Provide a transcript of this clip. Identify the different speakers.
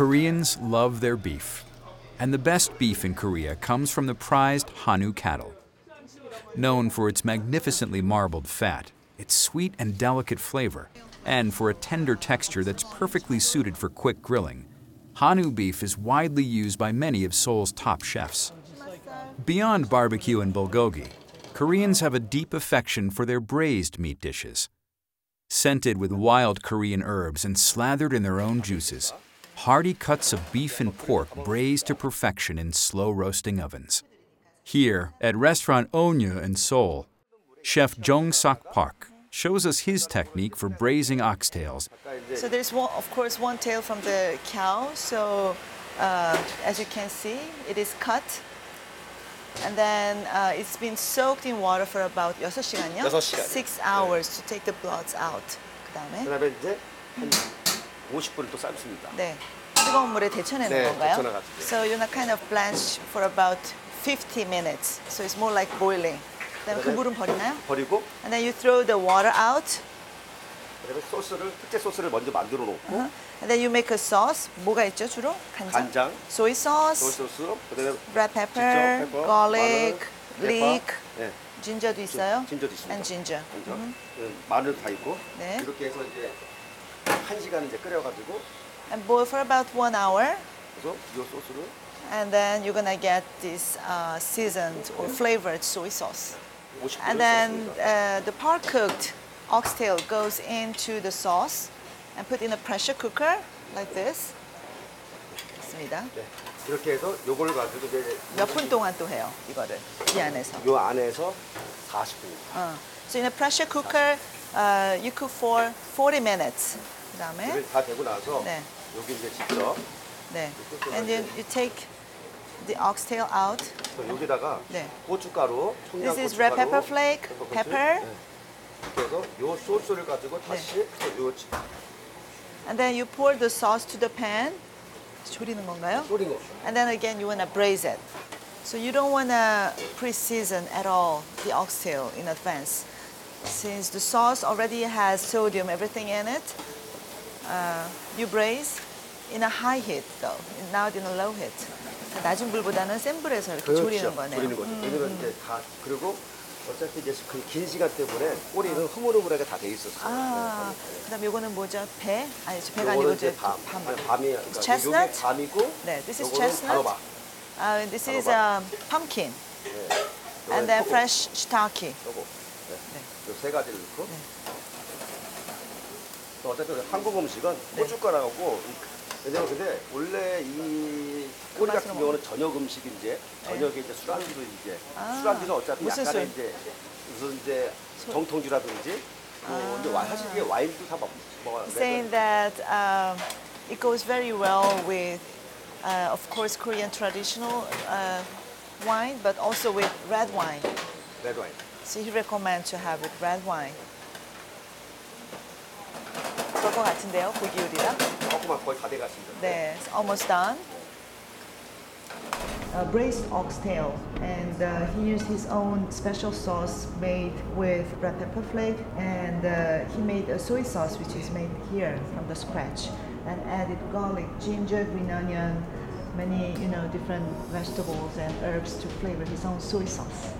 Speaker 1: Koreans love their beef, and the best beef in Korea comes from the prized Hanu cattle. Known for its magnificently marbled fat, its sweet and delicate flavor, and for a tender texture that's perfectly suited for quick grilling, Hanu beef is widely used by many of Seoul's top chefs. Beyond barbecue and bulgogi, Koreans have a deep affection for their braised meat dishes. Scented with wild Korean herbs and slathered in their own juices, hearty cuts of beef and pork braised to perfection in slow roasting ovens. Here, at restaurant Onya in Seoul, chef Jung Sak Park shows us his technique for braising oxtails.
Speaker 2: So there's, one, of course, one tail from the cow. So uh, as you can see, it is cut. And then uh, it's been soaked in water for about 6 hours to take the bloods out. 그다음에
Speaker 3: 50분을 또 삶습니다.
Speaker 2: 네. 뜨거운 물에 데쳐내는
Speaker 3: 네,
Speaker 2: 건가요?
Speaker 3: 데쳐놔가지고.
Speaker 2: So you're not kind of blanch for about 50 minutes. So it's more like boiling. 그다음에 그 물은 버리나요?
Speaker 3: 버리고
Speaker 2: And then you throw the water out.
Speaker 3: 그다음에 소스를 특제 소스를 먼저 만들어 놓고
Speaker 2: And then you make a sauce. 뭐가 있죠 주로? 간장.
Speaker 3: 간장,
Speaker 2: soy sauce.
Speaker 3: 소스 소스, 그다음에
Speaker 2: red pepper,
Speaker 3: 페퍼,
Speaker 2: garlic,
Speaker 3: 마늘,
Speaker 2: leek,
Speaker 3: 대파, 네,
Speaker 2: 진저도 있어요.
Speaker 3: 진저도 있습니다.
Speaker 2: And ginger.
Speaker 3: 먼저 그 마늘 다 있고
Speaker 2: 네.
Speaker 3: 이렇게 해서 이제 한 시간 이제 끓여가지고
Speaker 2: And boil for about one hour.
Speaker 3: 그래서 이 소스를
Speaker 2: And then you're gonna get this uh, seasoned or flavored soy sauce.
Speaker 3: 50분
Speaker 2: And then uh, the part cooked oxtail goes into the sauce and put in a pressure cooker like this. 있습니다.
Speaker 3: 네. 이렇게 해서 요걸 가지고 이제
Speaker 2: 몇 분 동안 또 해요 이거를 이 안에서.
Speaker 3: 요 안에서 40분.
Speaker 2: 어. So in a pressure cooker, uh, you cook for 40 minutes. 그다음에
Speaker 3: 이게 다 되고 나서
Speaker 2: 네.
Speaker 3: 여기 이제 직접
Speaker 2: 네. And then you take the oxtail out.
Speaker 3: 또 여기다가
Speaker 2: 네.
Speaker 3: 고춧가루, 청양
Speaker 2: This is
Speaker 3: 고춧가루,
Speaker 2: red pepper flake,
Speaker 3: 페퍼
Speaker 2: pepper.
Speaker 3: 네. 이렇게 해서 요 소스를 가지고 다시 요
Speaker 2: And then you pour the sauce to the pan. 조리는 건가요?
Speaker 3: 졸인 거.
Speaker 2: And then again, you want to braise it. So you don't want to pre-season at all the oxtail in advance. Since the sauce already has sodium, everything in it, uh, you braise in a high heat though, not in a low heat. 낮은 불보다는 센 불에서 이렇게 조리는 거네요.
Speaker 3: 졸이는 거죠. 왜냐면 이제 다 그리고 어차피 이제 그긴 시간 때문에 꼬리는 흐물흐물하게 다 돼 있었어요.
Speaker 2: 아, 그다음 요거는 뭐죠? 배? 아니, 배가 아니고
Speaker 3: 이제
Speaker 2: 이제
Speaker 3: 밤,
Speaker 2: 밤.
Speaker 3: 아니, 밤이 그러니까
Speaker 2: Chestnut?
Speaker 3: 요게 밤이고
Speaker 2: 네, this is
Speaker 3: 요거는
Speaker 2: chestnut.
Speaker 3: 단호박.
Speaker 2: Uh, this is um, pumpkin,
Speaker 3: 네.
Speaker 2: and then fresh shiitake.
Speaker 3: 요거. 네. 요세 가지를 넣고. 또 어차피 한국 음식은
Speaker 2: 네.
Speaker 3: 고춧가루하고 왜냐면 근데 원래 이 꼬리 같은 경우는 저녁 음식인데 저녁에 이제 술안주도 이제
Speaker 2: 아,
Speaker 3: 술안주는 어차피
Speaker 2: 무슨
Speaker 3: 약간의
Speaker 2: 술?
Speaker 3: 이제 무슨 이제 정통주라든지 또 이제 와- 사실 이게 와인도 다 먹, 먹어요.
Speaker 2: saying that um, it goes very well with, uh, of course, Korean traditional uh, wine, but also with red wine.
Speaker 3: 레드 와인.
Speaker 2: So he recommends to have with red wine. 그럴 것 같은데요, 고기 요리랑.
Speaker 3: 조금만 거의 다 돼갔습니다.
Speaker 2: 네, it's almost done. Uh, braised oxtail, and uh, he used his own special sauce made with red pepper flake, and uh, he made a soy sauce which is made here from the scratch, and added garlic, ginger, green onion, many you know different vegetables and herbs to flavor his own soy sauce.